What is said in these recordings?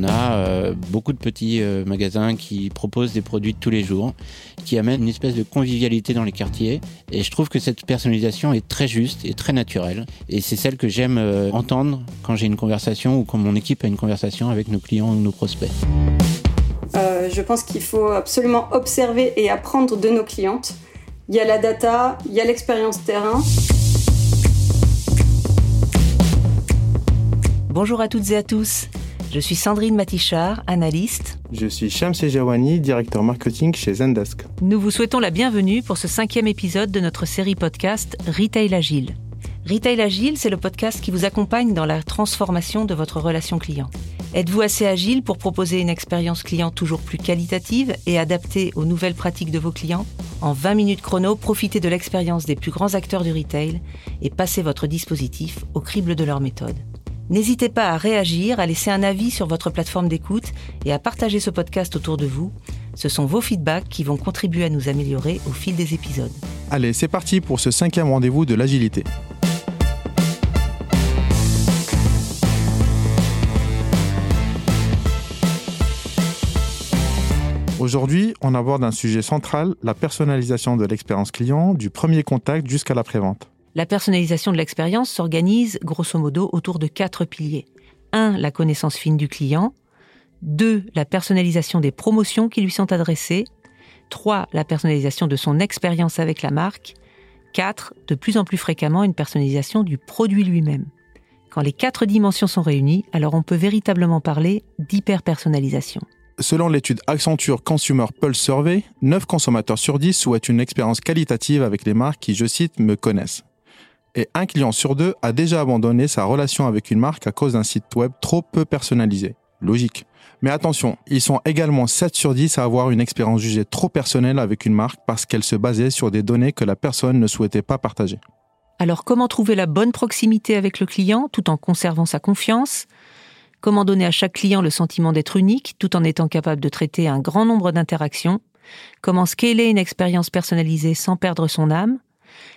On a euh, beaucoup de petits euh, magasins qui proposent des produits de tous les jours, qui amènent une espèce de convivialité dans les quartiers. Et je trouve que cette personnalisation est très juste et très naturelle. Et c'est celle que j'aime euh, entendre quand j'ai une conversation ou quand mon équipe a une conversation avec nos clients ou nos prospects. je pense qu'il faut absolument observer et apprendre de nos clientes. Il y a la data, il y a l'expérience terrain. Bonjour à toutes et à tous. Je suis Sandrine Matichard, analyste. Je suis Shams Jawani, directeur marketing chez Zendesk. Nous vous souhaitons la bienvenue pour ce cinquième épisode de notre série podcast Retail Agile. Retail Agile, c'est le podcast qui vous accompagne dans la transformation de votre relation client. Êtes-vous assez agile pour proposer une expérience client toujours plus qualitative et adaptée aux nouvelles pratiques de vos clients? En 20 minutes chrono, profitez de l'expérience des plus grands acteurs du retail et passez votre dispositif au crible de leur méthode. N'hésitez pas à réagir, à laisser un avis sur votre plateforme d'écoute et à partager ce podcast autour de vous. Ce sont vos feedbacks qui vont contribuer à nous améliorer au fil des épisodes. Allez, c'est parti pour ce cinquième rendez-vous de l'agilité. Aujourd'hui, on aborde un sujet central, la personnalisation de l'expérience client, du premier contact jusqu'à la prévente. La personnalisation de l'expérience s'organise grosso modo autour de quatre piliers. 1. La connaissance fine du client. 2. La personnalisation des promotions qui lui sont adressées. 3. La personnalisation de son expérience avec la marque. 4. De plus en plus fréquemment, une personnalisation du produit lui-même. Quand les quatre dimensions sont réunies, alors on peut véritablement parler d'hyper-personnalisation. Selon l'étude Accenture Consumer Pulse Survey, 9 consommateurs sur 10 souhaitent une expérience qualitative avec les marques qui, je cite, me connaissent et un client sur deux a déjà abandonné sa relation avec une marque à cause d'un site web trop peu personnalisé. Logique. Mais attention, ils sont également 7 sur 10 à avoir une expérience jugée trop personnelle avec une marque parce qu'elle se basait sur des données que la personne ne souhaitait pas partager. Alors comment trouver la bonne proximité avec le client tout en conservant sa confiance? Comment donner à chaque client le sentiment d'être unique tout en étant capable de traiter un grand nombre d'interactions? Comment scaler une expérience personnalisée sans perdre son âme?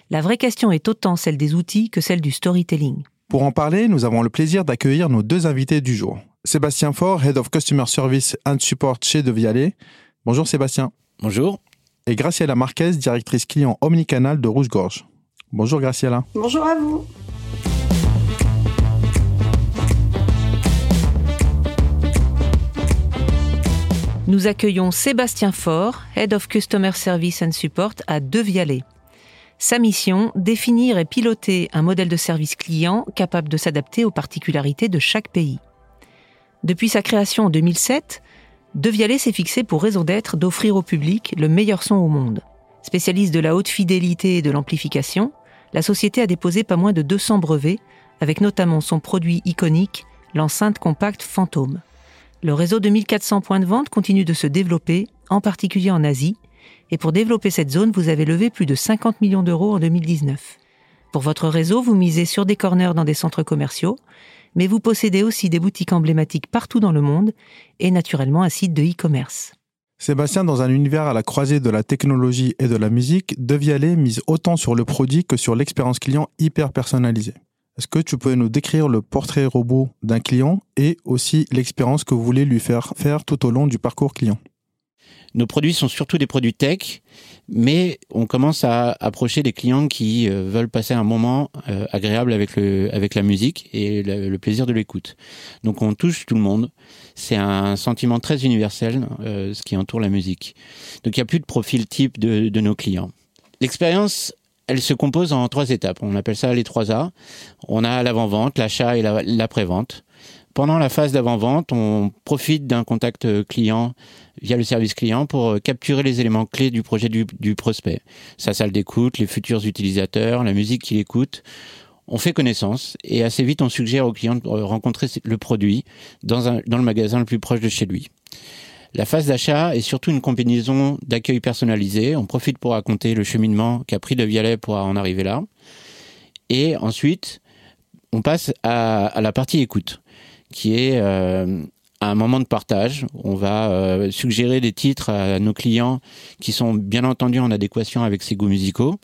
La vraie question est autant celle des outils que celle du storytelling. Pour en parler, nous avons le plaisir d'accueillir nos deux invités du jour. Sébastien Faure, Head of Customer Service and Support chez De Vialet. Bonjour Sébastien. Bonjour. Et Graciela Marquez, directrice client omnicanal de Rouge-Gorge. Bonjour Graciela. Bonjour à vous. Nous accueillons Sébastien Faure, Head of Customer Service and Support à De Vialet. Sa mission, définir et piloter un modèle de service client capable de s'adapter aux particularités de chaque pays. Depuis sa création en 2007, Devialet s'est fixé pour raison d'être d'offrir au public le meilleur son au monde. Spécialiste de la haute fidélité et de l'amplification, la société a déposé pas moins de 200 brevets, avec notamment son produit iconique, l'enceinte compacte Fantôme. Le réseau de 1400 points de vente continue de se développer, en particulier en Asie, et pour développer cette zone, vous avez levé plus de 50 millions d'euros en 2019. Pour votre réseau, vous misez sur des corners dans des centres commerciaux, mais vous possédez aussi des boutiques emblématiques partout dans le monde et naturellement un site de e-commerce. Sébastien, dans un univers à la croisée de la technologie et de la musique, Devialet mise autant sur le produit que sur l'expérience client hyper personnalisée. Est-ce que tu peux nous décrire le portrait robot d'un client et aussi l'expérience que vous voulez lui faire faire tout au long du parcours client? Nos produits sont surtout des produits tech, mais on commence à approcher des clients qui euh, veulent passer un moment euh, agréable avec le avec la musique et le, plaisir de l'écoute. Donc on touche tout le monde. C'est un sentiment très universel euh, ce qui entoure la musique. Donc il n'y a plus de profil type de, de nos clients. L'expérience elle se compose en trois étapes. On appelle ça les trois A. On a l'avant-vente, l'achat et l'après-vente. Pendant la phase d'avant-vente, on profite d'un contact client via le service client pour euh, capturer les éléments clés du projet du, prospect. Sa salle d'écoute, les futurs utilisateurs, la musique qu'il écoute. On fait connaissance et assez vite on suggère au client de rencontrer le produit dans, le magasin le plus proche de chez lui. La phase d'achat est surtout une combinaison d'accueil personnalisé. On profite pour raconter le cheminement qu'a pris de Vialet pour en arriver là. Et ensuite, on passe à la partie écoute qui est euh, un moment de partage. On va euh, suggérer des titres à nos clients qui sont bien entendu en adéquation avec ses goûts musicaux.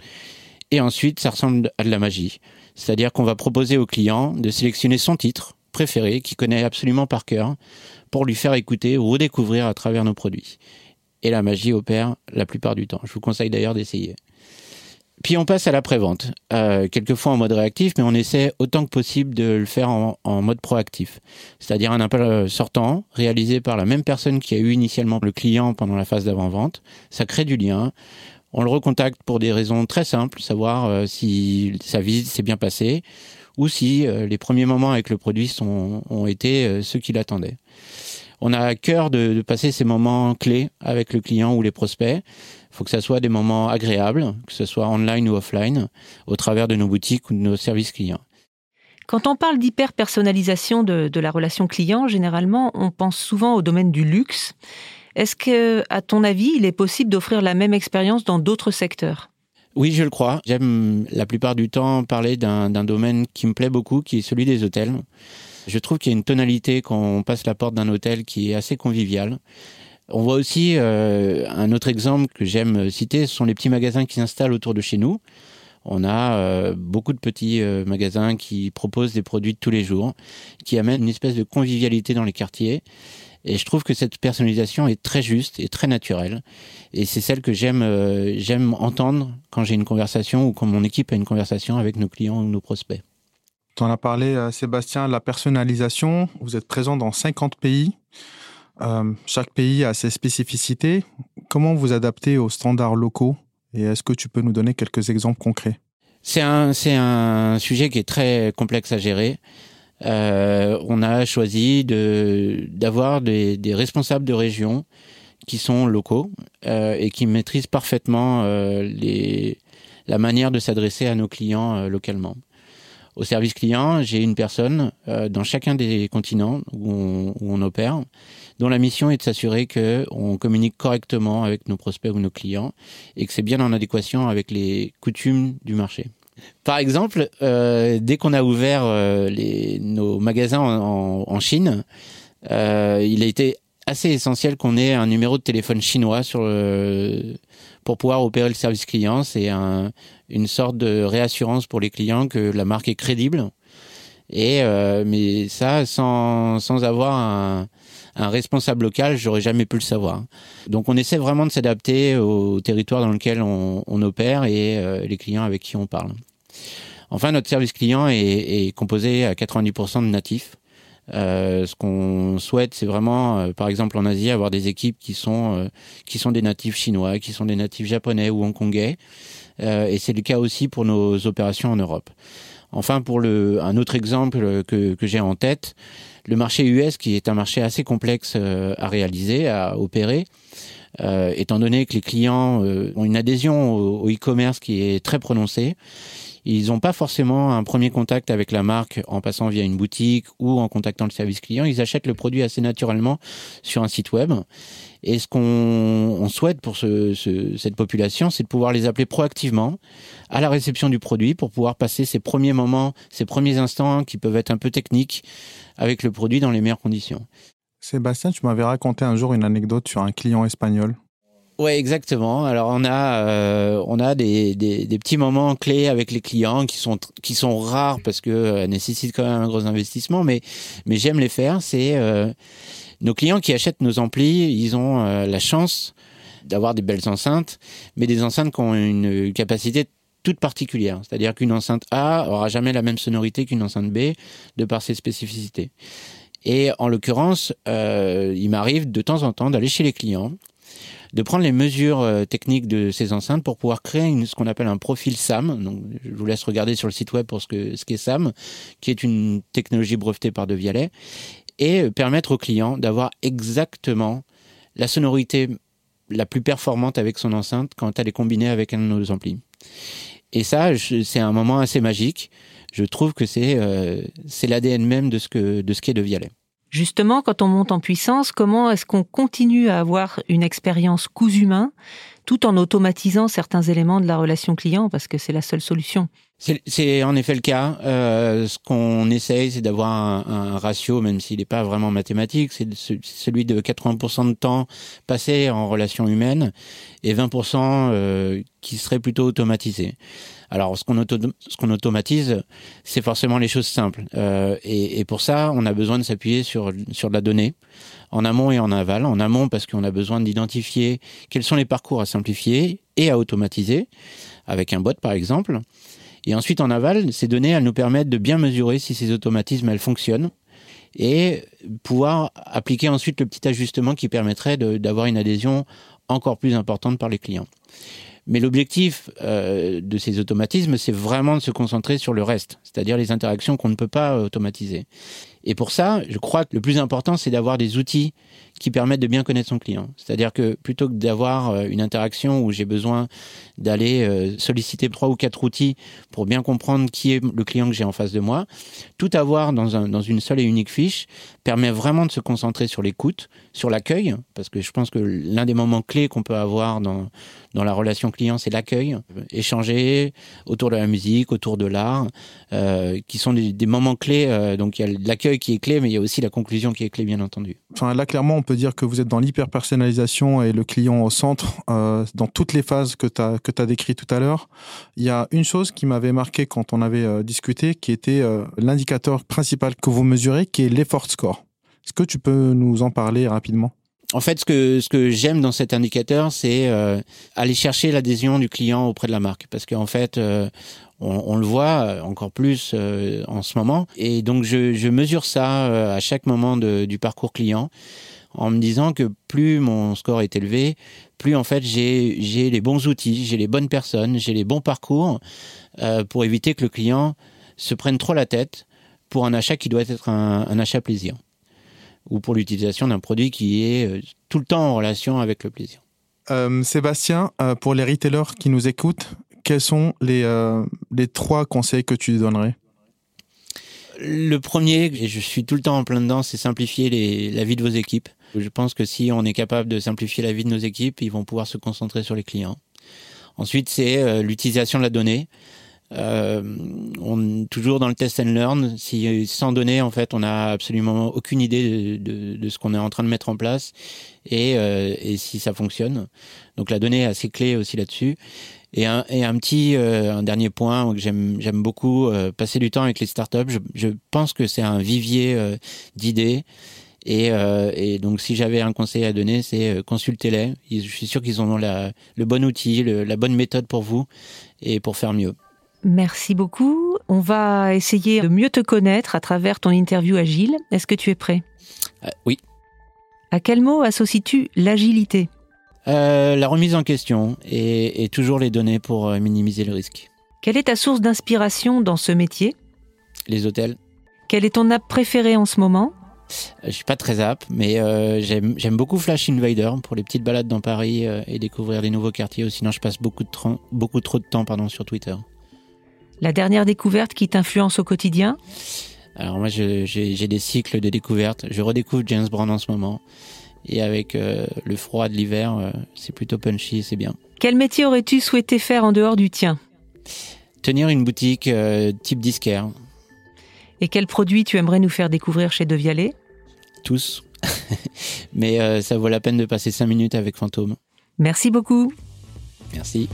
Et ensuite, ça ressemble à de la magie. C'est-à-dire qu'on va proposer au client de sélectionner son titre préféré, qu'il connaît absolument par cœur, pour lui faire écouter ou redécouvrir à travers nos produits. Et la magie opère la plupart du temps. Je vous conseille d'ailleurs d'essayer. Puis on passe à l'après-vente, euh, quelquefois en mode réactif, mais on essaie autant que possible de le faire en, mode proactif. C'est-à-dire un appel sortant, réalisé par la même personne qui a eu initialement le client pendant la phase d'avant-vente. Ça crée du lien. On le recontacte pour des raisons très simples, savoir euh, si sa visite s'est bien passée ou si euh, les premiers moments avec le produit sont, ont été euh, ceux qu'il attendait. On a à cœur de, de, passer ces moments clés avec le client ou les prospects. Il faut que ça soit des moments agréables, que ce soit online ou offline, au travers de nos boutiques ou de nos services clients. Quand on parle d'hyper-personnalisation de, de la relation client, généralement, on pense souvent au domaine du luxe. Est-ce que, à ton avis, il est possible d'offrir la même expérience dans d'autres secteurs? Oui, je le crois. J'aime la plupart du temps parler d'un domaine qui me plaît beaucoup, qui est celui des hôtels. Je trouve qu'il y a une tonalité quand on passe la porte d'un hôtel qui est assez conviviale. On voit aussi euh, un autre exemple que j'aime citer, ce sont les petits magasins qui s'installent autour de chez nous. On a euh, beaucoup de petits euh, magasins qui proposent des produits de tous les jours, qui amènent une espèce de convivialité dans les quartiers. Et je trouve que cette personnalisation est très juste et très naturelle. Et c'est celle que j'aime j'aime entendre quand j'ai une conversation ou quand mon équipe a une conversation avec nos clients ou nos prospects. Tu en as parlé, euh, Sébastien, la personnalisation. Vous êtes présent dans 50 pays. Euh, chaque pays a ses spécificités. Comment vous adaptez aux standards locaux? Et est-ce que tu peux nous donner quelques exemples concrets? C'est un, sujet qui est très complexe à gérer. Euh, on a choisi d'avoir des, responsables de région qui sont locaux et qui maîtrisent parfaitement la manière de s'adresser à nos clients localement. Au service client, j'ai une personne euh, dans chacun des continents où on, opère, dont la mission est de s'assurer que on communique correctement avec nos prospects ou nos clients et que c'est bien en adéquation avec les coutumes du marché. Par exemple, euh, dès qu'on a ouvert euh, nos magasins en, Chine, il a été assez essentiel qu'on ait un numéro de téléphone chinois sur le, pour pouvoir opérer le service client. C'est un, une sorte de réassurance pour les clients que la marque est crédible. Et euh, mais ça, sans, sans avoir un, responsable local, j'aurais jamais pu le savoir. Donc on essaie vraiment de s'adapter au territoire dans lequel on, opère et euh, les clients avec qui on parle. Enfin, notre service client est composé à 90% de natifs. Euh, ce qu'on souhaite, c'est vraiment, euh, par exemple en Asie, avoir des équipes qui sont euh, qui sont des natifs chinois, qui sont des natifs japonais ou hongkongais, euh, et c'est le cas aussi pour nos opérations en Europe. Enfin, pour le un autre exemple que, que j'ai en tête, le marché US, qui est un marché assez complexe euh, à réaliser, à opérer. étant donné que les clients ont une adhésion au, au e-commerce qui est très prononcée, ils n'ont pas forcément un premier contact avec la marque en passant via une boutique ou en contactant le service client. Ils achètent le produit assez naturellement sur un site web. Et ce qu'on on souhaite pour ce, ce, cette population, c'est de pouvoir les appeler proactivement à la réception du produit pour pouvoir passer ces premiers moments, ces premiers instants qui peuvent être un peu techniques avec le produit dans les meilleures conditions. Sébastien, tu m'avais raconté un jour une anecdote sur un client espagnol. Ouais, exactement. Alors on a euh, on a des, des, des, petits moments clés avec les clients qui sont qui sont rares parce que euh, nécessitent quand même un gros investissement, mais mais j'aime les faire. C'est euh, nos clients qui achètent nos amplis, ils ont euh, la chance d'avoir des belles enceintes, mais des enceintes qui ont une capacité toute particulière. C'est-à-dire qu'une enceinte A aura jamais la même sonorité qu'une enceinte B de par ses spécificités. Et en l'occurrence, euh, il m'arrive de temps en temps d'aller chez les clients de prendre les mesures euh, techniques de ces enceintes pour pouvoir créer une, ce qu'on appelle un profil SAM. Donc, je vous laisse regarder sur le site web pour ce que ce qu'est SAM, qui est une technologie brevetée par De Vialet, et permettre au client d'avoir exactement la sonorité la plus performante avec son enceinte quand elle est combinée avec un de nos amplis. Et ça, c'est un moment assez magique. Je trouve que c'est euh, l'ADN même de ce que de ce qu'est De Vialet. Justement, quand on monte en puissance, comment est-ce qu'on continue à avoir une expérience cousu humain tout en automatisant certains éléments de la relation client parce que c'est la seule solution? C'est en effet le cas. Euh, ce qu'on essaye, c'est d'avoir un, un, ratio, même s'il n'est pas vraiment mathématique, c'est celui de 80% de temps passé en relation humaine et 20% euh, qui serait plutôt automatisé. Alors, ce qu'on auto, automatise, c'est forcément les choses simples. Euh, et, et, pour ça, on a besoin de s'appuyer sur, sur de la donnée, en amont et en aval. En amont, parce qu'on a besoin d'identifier quels sont les parcours à simplifier et à automatiser, avec un bot par exemple. Et ensuite, en aval, ces données, elles nous permettent de bien mesurer si ces automatismes, elles fonctionnent et pouvoir appliquer ensuite le petit ajustement qui permettrait d'avoir une adhésion encore plus importante par les clients. Mais l'objectif euh, de ces automatismes, c'est vraiment de se concentrer sur le reste, c'est-à-dire les interactions qu'on ne peut pas automatiser. Et pour ça, je crois que le plus important, c'est d'avoir des outils qui permettent de bien connaître son client. C'est-à-dire que plutôt que d'avoir euh, une interaction où j'ai besoin d'aller euh, solliciter trois ou quatre outils pour bien comprendre qui est le client que j'ai en face de moi, tout avoir dans, un, dans une seule et unique fiche permet vraiment de se concentrer sur l'écoute, sur l'accueil, parce que je pense que l'un des moments clés qu'on peut avoir dans, dans la relation client, c'est l'accueil, échanger autour de la musique, autour de l'art, euh, qui sont des, moments clés. Donc il y a l'accueil qui est clé, mais il y a aussi la conclusion qui est clé, bien entendu. Enfin, là, clairement, dire que vous êtes dans l'hyper-personnalisation et le client au centre, euh, dans toutes les phases que tu as, que as décrites tout à l'heure. Il y a une chose qui m'avait marqué quand on avait euh, discuté, qui était euh, l'indicateur principal que vous mesurez, qui est l'effort score. Est-ce que tu peux nous en parler rapidement? En fait, ce que ce que j'aime dans cet indicateur, c'est aller chercher l'adhésion du client auprès de la marque, parce qu'en fait, on, le voit encore plus en ce moment, et donc je, mesure ça à chaque moment du parcours client, en me disant que plus mon score est élevé, plus en fait j'ai les bons outils, j'ai les bonnes personnes, j'ai les bons parcours pour éviter que le client se prenne trop la tête pour un achat qui doit être un, un achat plaisir ou pour l'utilisation d'un produit qui est euh, tout le temps en relation avec le plaisir. Euh, Sébastien, euh, pour les retailers qui nous écoutent, quels sont les, euh, les trois conseils que tu donnerais? Le premier, et je suis tout le temps en plein dedans, c'est simplifier les, la vie de vos équipes. Je pense que si on est capable de simplifier la vie de nos équipes, ils vont pouvoir se concentrer sur les clients. Ensuite, c'est euh, l'utilisation de la donnée. Euh, toujours dans le test and learn. Si sans données, en fait, on n'a absolument aucune idée de, ce qu'on est en train de mettre en place et, euh, et, si ça fonctionne. Donc la donnée est assez clé aussi là-dessus. Et un, et un petit, un dernier point que j'aime, beaucoup, passer du temps avec les startups. Je, pense que c'est un vivier d'idées. Et, euh, et, donc, si j'avais un conseil à donner, c'est consultez-les. Je suis sûr qu'ils ont la, le bon outil, le, la bonne méthode pour vous et pour faire mieux. Merci beaucoup. On va essayer de mieux te connaître à travers ton interview agile. Est-ce que tu es prêt? Euh, Oui. À quel mot associes-tu l'agilité? Euh, La remise en question et, et, toujours les données pour euh, minimiser le risque. Quelle est ta source d'inspiration dans ce métier? Les hôtels. Quelle est ton app préférée en ce moment? Je suis pas très app, mais euh, j'aime beaucoup Flash Invader pour les petites balades dans Paris euh, et découvrir des nouveaux quartiers. Ou sinon, je passe beaucoup, de beaucoup trop de temps pardon, sur Twitter. La dernière découverte qui t'influence au quotidien? Alors moi, j'ai des cycles de découvertes. Je redécouvre James Brown en ce moment. Et avec euh, le froid de l'hiver, euh, c'est plutôt punchy, c'est bien. Quel métier aurais-tu souhaité faire en dehors du tien? Tenir une boutique euh, type disquaire. Et quels produits tu aimerais nous faire découvrir chez Devialet Tous. Mais euh, ça vaut la peine de passer 5 minutes avec Fantôme. Merci beaucoup. Merci.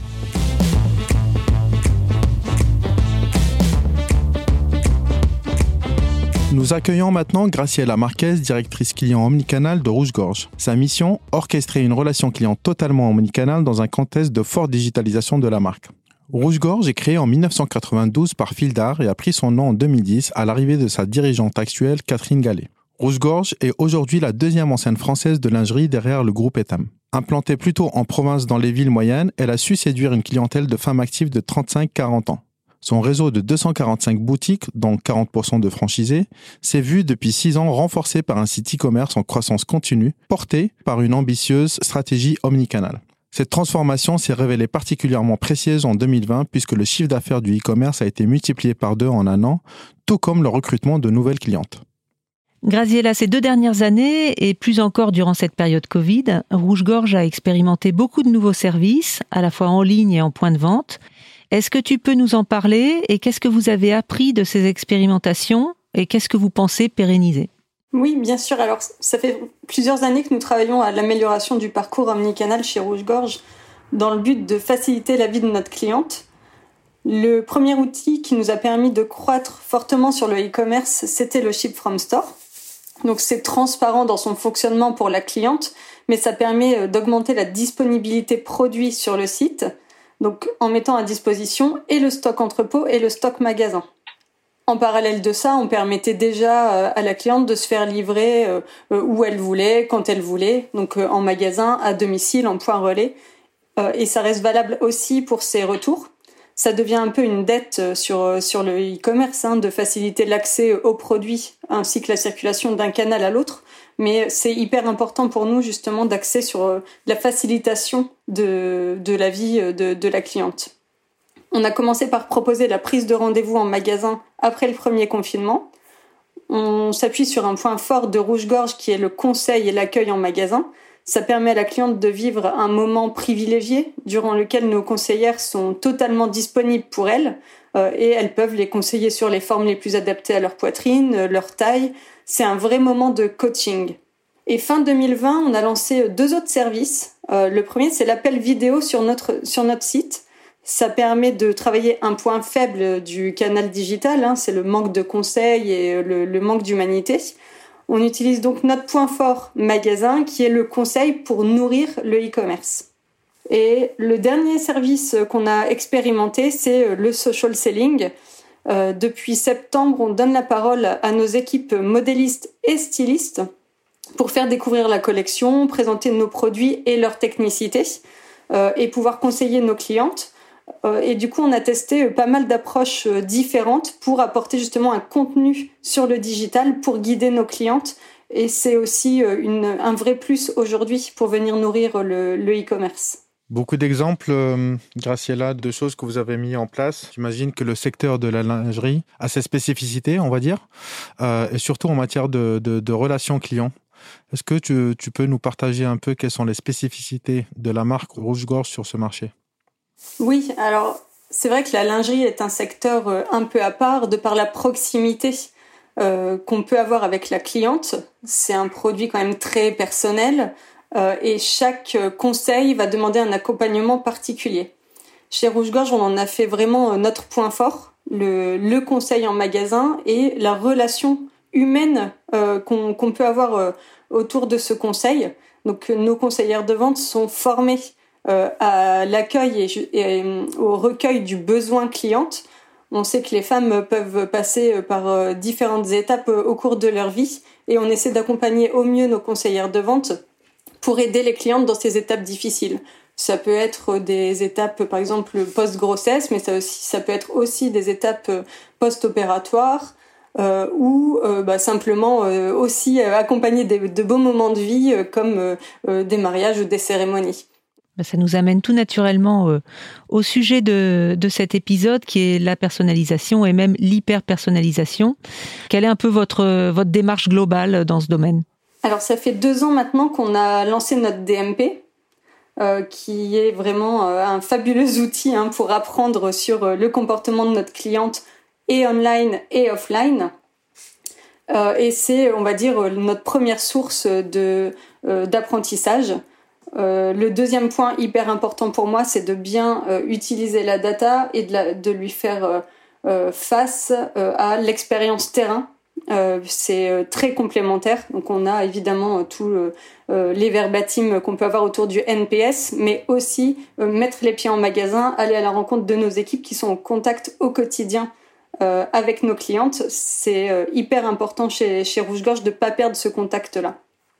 Nous accueillons maintenant Graciela Marquez, directrice client omnicanal de Rouge-Gorge. Sa mission, orchestrer une relation client totalement omnicanal dans un contexte de forte digitalisation de la marque. Rouge-Gorge est créé en 1992 par Fildar et a pris son nom en 2010 à l'arrivée de sa dirigeante actuelle, Catherine Gallet. Rouge-Gorge est aujourd'hui la deuxième enseigne française de lingerie derrière le groupe Etam. Implantée plutôt en province dans les villes moyennes, elle a su séduire une clientèle de femmes actives de 35-40 ans. Son réseau de 245 boutiques, dont 40% de franchisés, s'est vu depuis 6 ans renforcé par un site e-commerce en croissance continue, porté par une ambitieuse stratégie omnicanale. Cette transformation s'est révélée particulièrement précieuse en 2020 puisque le chiffre d'affaires du e-commerce a été multiplié par deux en un an, tout comme le recrutement de nouvelles clientes. Graziella, ces deux dernières années, et plus encore durant cette période Covid, Rouge-Gorge a expérimenté beaucoup de nouveaux services, à la fois en ligne et en point de vente. Est-ce que tu peux nous en parler et qu'est-ce que vous avez appris de ces expérimentations et qu'est-ce que vous pensez pérenniser? Oui, bien sûr. Alors, ça fait plusieurs années que nous travaillons à l'amélioration du parcours omnicanal chez Rouge-Gorge dans le but de faciliter la vie de notre cliente. Le premier outil qui nous a permis de croître fortement sur le e-commerce, c'était le Ship from Store. Donc c'est transparent dans son fonctionnement pour la cliente, mais ça permet euh, d'augmenter la disponibilité produit sur le site, donc en mettant à disposition et le stock entrepôt et le stock magasin. En parallèle de ça, on permettait déjà euh, à la cliente de se faire livrer euh, où elle voulait, quand elle voulait, donc en magasin, à domicile, en point relais. Et ça reste valable aussi pour ses retours ça devient un peu une dette euh, sur, euh, sur le e-commerce, hein, de faciliter l'accès aux produits ainsi que la circulation d'un canal à l'autre. Mais c'est hyper important pour nous justement d'accès sur euh, la facilitation de, de la vie de, de la cliente. On a commencé par proposer la prise de rendez-vous en magasin après le premier confinement. On s'appuie sur un point fort de Rouge-Gorge qui est le conseil et l'accueil en magasin. Ça permet à la cliente de vivre un moment privilégié durant lequel nos conseillères sont totalement disponibles pour elle euh, et elles peuvent les conseiller sur les formes les plus adaptées à leur poitrine, euh, leur taille. C'est un vrai moment de coaching. Et fin 2020, on a lancé deux autres services. Euh, le premier, c'est l'appel vidéo sur notre, sur notre site. Ça permet de travailler un point faible du canal digital, hein, c'est le manque de conseils et le, le manque d'humanité. On utilise donc notre point fort magasin qui est le conseil pour nourrir le e-commerce. Et le dernier service qu'on a expérimenté, c'est le social selling. Euh, depuis septembre, on donne la parole à nos équipes modélistes et stylistes pour faire découvrir la collection, présenter nos produits et leur technicité euh, et pouvoir conseiller nos clientes. Euh, et du coup, on a testé pas mal d'approches euh, différentes pour apporter justement un contenu sur le digital pour guider nos clientes. Et c'est aussi euh, un vrai plus aujourd'hui pour venir nourrir le e-commerce. Beaucoup d'exemples, Graciela, de choses que vous avez mis en place. J'imagine que le secteur de la lingerie a ses spécificités, on va dire, et surtout en matière de, relations clients. Est-ce que tu, peux nous partager un peu quelles sont les spécificités de la marque Rouge-Gorge sur ce marché? Oui, alors c'est vrai que la lingerie est un secteur euh, un peu à part de par la proximité euh, qu'on peut avoir avec la cliente. C'est un produit quand même très personnel euh, et chaque conseil va demander un accompagnement particulier. Chez Rouge Gorge, on en a fait vraiment notre point fort, le, conseil en magasin et la relation humaine qu'on peut avoir autour de ce conseil. Donc nos conseillères de vente sont formées à l'accueil et, au recueil du besoin cliente. On sait que les femmes peuvent passer par euh, différentes étapes euh, au cours de leur vie et on essaie d'accompagner au mieux nos conseillères de vente pour aider les clientes dans ces étapes difficiles. Ça peut être des étapes, par exemple, post-grossesse, mais ça, aussi, ça peut être aussi des étapes post-opératoires euh, ou bah, simplement aussi accompagner de beaux moments de vie comme des mariages ou des cérémonies. Bah, ça nous amène tout naturellement euh, au sujet de, de, cet épisode qui est la personnalisation et même l'hyper-personnalisation. Quelle est un peu votre, votre démarche globale dans ce domaine? Alors ça fait deux ans maintenant qu'on a lancé notre DMP, euh, qui est vraiment euh, un fabuleux outil hein, pour apprendre sur euh, le comportement de notre cliente et online et offline. et c'est, on va dire, notre première source de d'apprentissage. Euh, le deuxième point hyper important pour moi, c'est de bien euh, utiliser la data et de, lui faire euh, face à l'expérience terrain. c'est très complémentaire. Donc on a évidemment tous les verbatims qu'on peut avoir autour du NPS, mais aussi mettre les pieds en magasin, aller à la rencontre de nos équipes qui sont en contact au quotidien avec nos clientes. C'est hyper important chez, Rouge Gorge de ne pas perdre ce contact-là.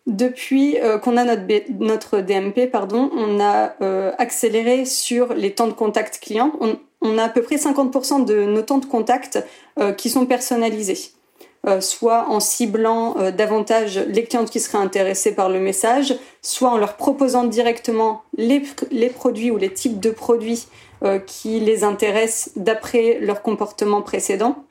Depuis euh, qu'on a notre, notre DMP, pardon, on a euh, accéléré sur les temps de contact client. On, a à peu près 50% de nos temps de contact euh, qui sont personnalisés, soit en ciblant davantage les clientes qui seraient intéressées par le message, soit en leur proposant directement les produits ou les types de produits qui les intéressent d'après leur comportement précédent.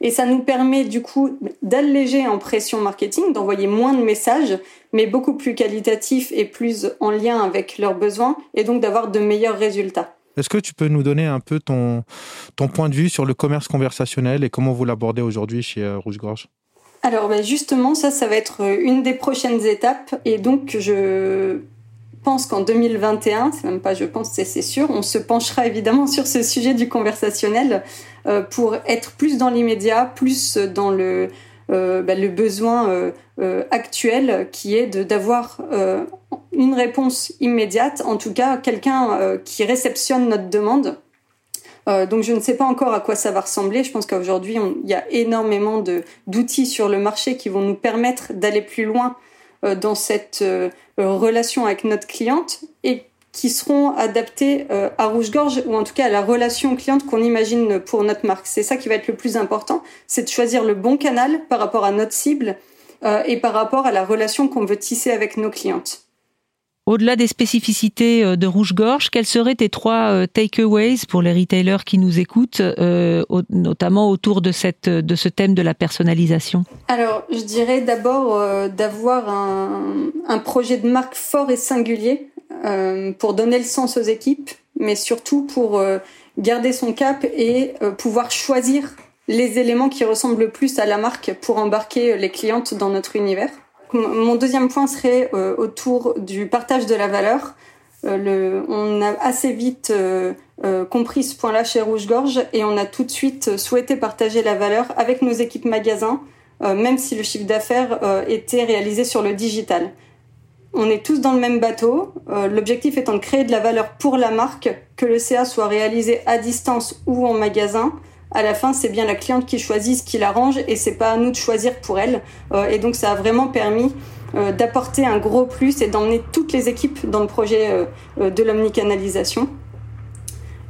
Et ça nous permet du coup d'alléger en pression marketing, d'envoyer moins de messages, mais beaucoup plus qualitatifs et plus en lien avec leurs besoins, et donc d'avoir de meilleurs résultats. Est-ce que tu peux nous donner un peu ton, ton point de vue sur le commerce conversationnel et comment vous l'abordez aujourd'hui chez euh, Rouge Gorge? Alors ben, justement, ça, ça va être euh, une des prochaines étapes. Et donc, je pense qu'en 2021, c'est même pas je pense, c'est sûr, on se penchera évidemment sur ce sujet du conversationnel euh, pour être plus dans l'immédiat, plus dans le, ben, le besoin actuel qui est d'avoir une réponse immédiate, en tout cas quelqu'un euh, qui réceptionne notre demande. Euh, donc je ne sais pas encore à quoi ça va ressembler. Je pense qu'aujourd'hui, il y a énormément d'outils sur le marché qui vont nous permettre d'aller plus loin euh, dans cette relation avec notre cliente et qui seront adaptés à rouge-gorge ou en tout cas à la relation cliente qu'on imagine pour notre marque. C'est ça qui va être le plus important, c'est de choisir le bon canal par rapport à notre cible et par rapport à la relation qu'on veut tisser avec nos clientes. Au-delà des spécificités euh, de Rouge-Gorge, quels seraient tes trois euh, takeaways pour les retailers qui nous écoutent, euh, notamment autour de, ce thème de la personnalisation? Alors, je dirais d'abord d'avoir un, projet de marque fort et singulier pour donner le sens aux équipes, mais surtout pour garder son cap et pouvoir choisir les éléments qui ressemblent le plus à la marque pour embarquer les clientes dans notre univers. Mon deuxième point serait euh, autour du partage de la valeur. Euh, on a assez vite euh, compris ce point-là chez Rouge Gorge et on a tout de suite souhaité partager la valeur avec nos équipes magasins, même si le chiffre d'affaires était réalisé sur le digital. On est tous dans le même bateau. L'objectif étant de créer de la valeur pour la marque, que le CA soit réalisé à distance ou en magasin, à la fin, c'est bien la cliente qui choisit ce qui l'arrange et c'est pas à nous de choisir pour elle. Euh, et donc, ça a vraiment permis euh, d'apporter un gros plus et d'emmener toutes les équipes dans le projet euh, de l'omnicanalisation.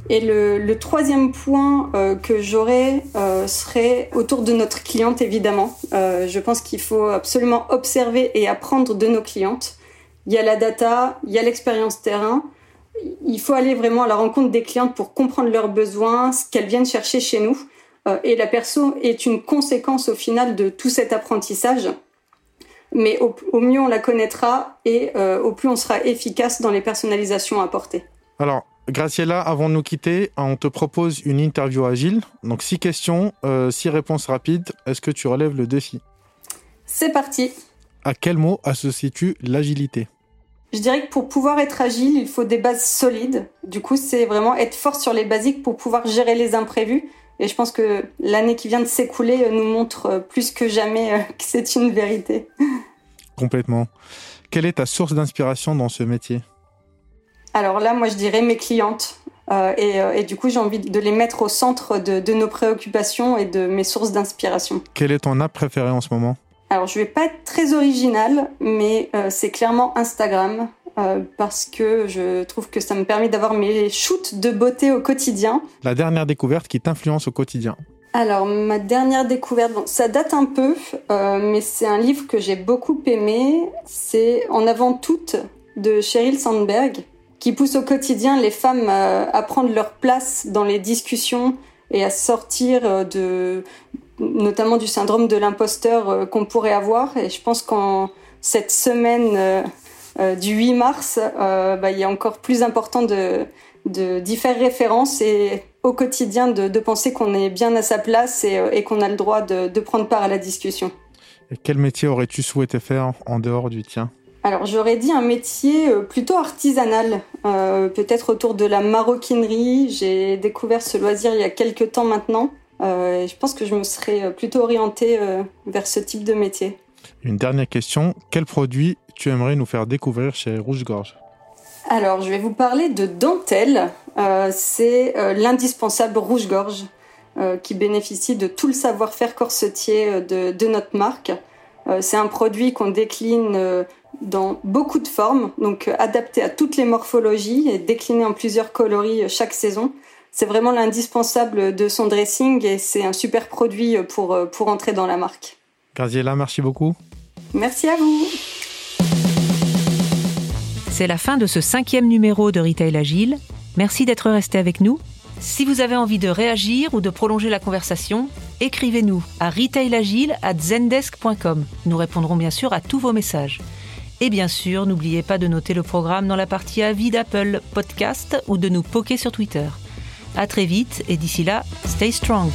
Et le, troisième point que j'aurais serait autour de notre cliente, évidemment. je pense qu'il faut absolument observer et apprendre de nos clientes. Il y a la data, il y a l'expérience terrain, il faut aller vraiment à la rencontre des clientes pour comprendre leurs besoins, ce qu'elles viennent chercher chez nous. Euh, et la perso est une conséquence au final de tout cet apprentissage. Mais au, mieux on la connaîtra et euh, au plus on sera efficace dans les personnalisations apportées. Alors, Graciela, avant de nous quitter, on te propose une interview agile. Donc, six questions, euh, six réponses rapides. Est-ce que tu relèves le défi? C'est parti. À quel mot associes-tu l'agilité? Je dirais que pour pouvoir être agile, il faut des bases solides. Du coup, c'est vraiment être fort sur les basiques pour pouvoir gérer les imprévus. Et je pense que l'année qui vient de s'écouler nous montre euh, plus que jamais euh, que c'est une vérité. Complètement. Quelle est ta source d'inspiration dans ce métier? Alors là, moi, je dirais mes clientes. Euh, et, du coup, j'ai envie de les mettre au centre de, de nos préoccupations et de mes sources d'inspiration. Quel est ton app préféré en ce moment? Alors, je vais pas être très originale, mais euh, c'est clairement Instagram. Euh, parce que je trouve que ça me permet d'avoir mes shoots de beauté au quotidien. La dernière découverte qui t'influence au quotidien alors, ma dernière découverte, bon, ça date un peu, euh, mais c'est un livre que j'ai beaucoup aimé. C'est En avant toute de Sheryl Sandberg, qui pousse au quotidien les femmes à prendre leur place dans les discussions et à sortir de, notamment du syndrome de l'imposteur euh, qu'on pourrait avoir. Et je pense qu'en cette semaine euh, euh, du 8 mars, bah, il est encore plus important de, d'y faire référence et au quotidien de, penser qu'on est bien à sa place et, qu'on a le droit de, prendre part à la discussion. Et quel métier aurais-tu souhaité faire en dehors du tien? Alors j'aurais dit un métier plutôt artisanal, peut-être autour de la maroquinerie. J'ai découvert ce loisir il y a quelques temps maintenant euh, je pense que je me serais euh, plutôt orientée euh, vers ce type de métier. Une dernière question. Quel produit tu aimerais nous faire découvrir chez Rouge Gorge? Alors, je vais vous parler de dentelle. c'est l'indispensable Rouge Gorge qui bénéficie de tout le savoir-faire corsetier de, de, notre marque. c'est un produit qu'on décline dans beaucoup de formes, donc adapté à toutes les morphologies et décliné en plusieurs coloris chaque saison c'est vraiment l'indispensable de son dressing et c'est un super produit pour, pour entrer dans la marque. Graziella, merci beaucoup. Merci à vous. C'est la fin de ce cinquième numéro de Retail Agile. Merci d'être resté avec nous. Si vous avez envie de réagir ou de prolonger la conversation, écrivez-nous à retailagile@zendesk.com. Nous répondrons bien sûr à tous vos messages. Et bien sûr, n'oubliez pas de noter le programme dans la partie avis d'Apple Podcast ou de nous poker sur Twitter. À très vite et d'ici là, stay strong.